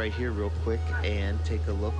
right here real quick and take a look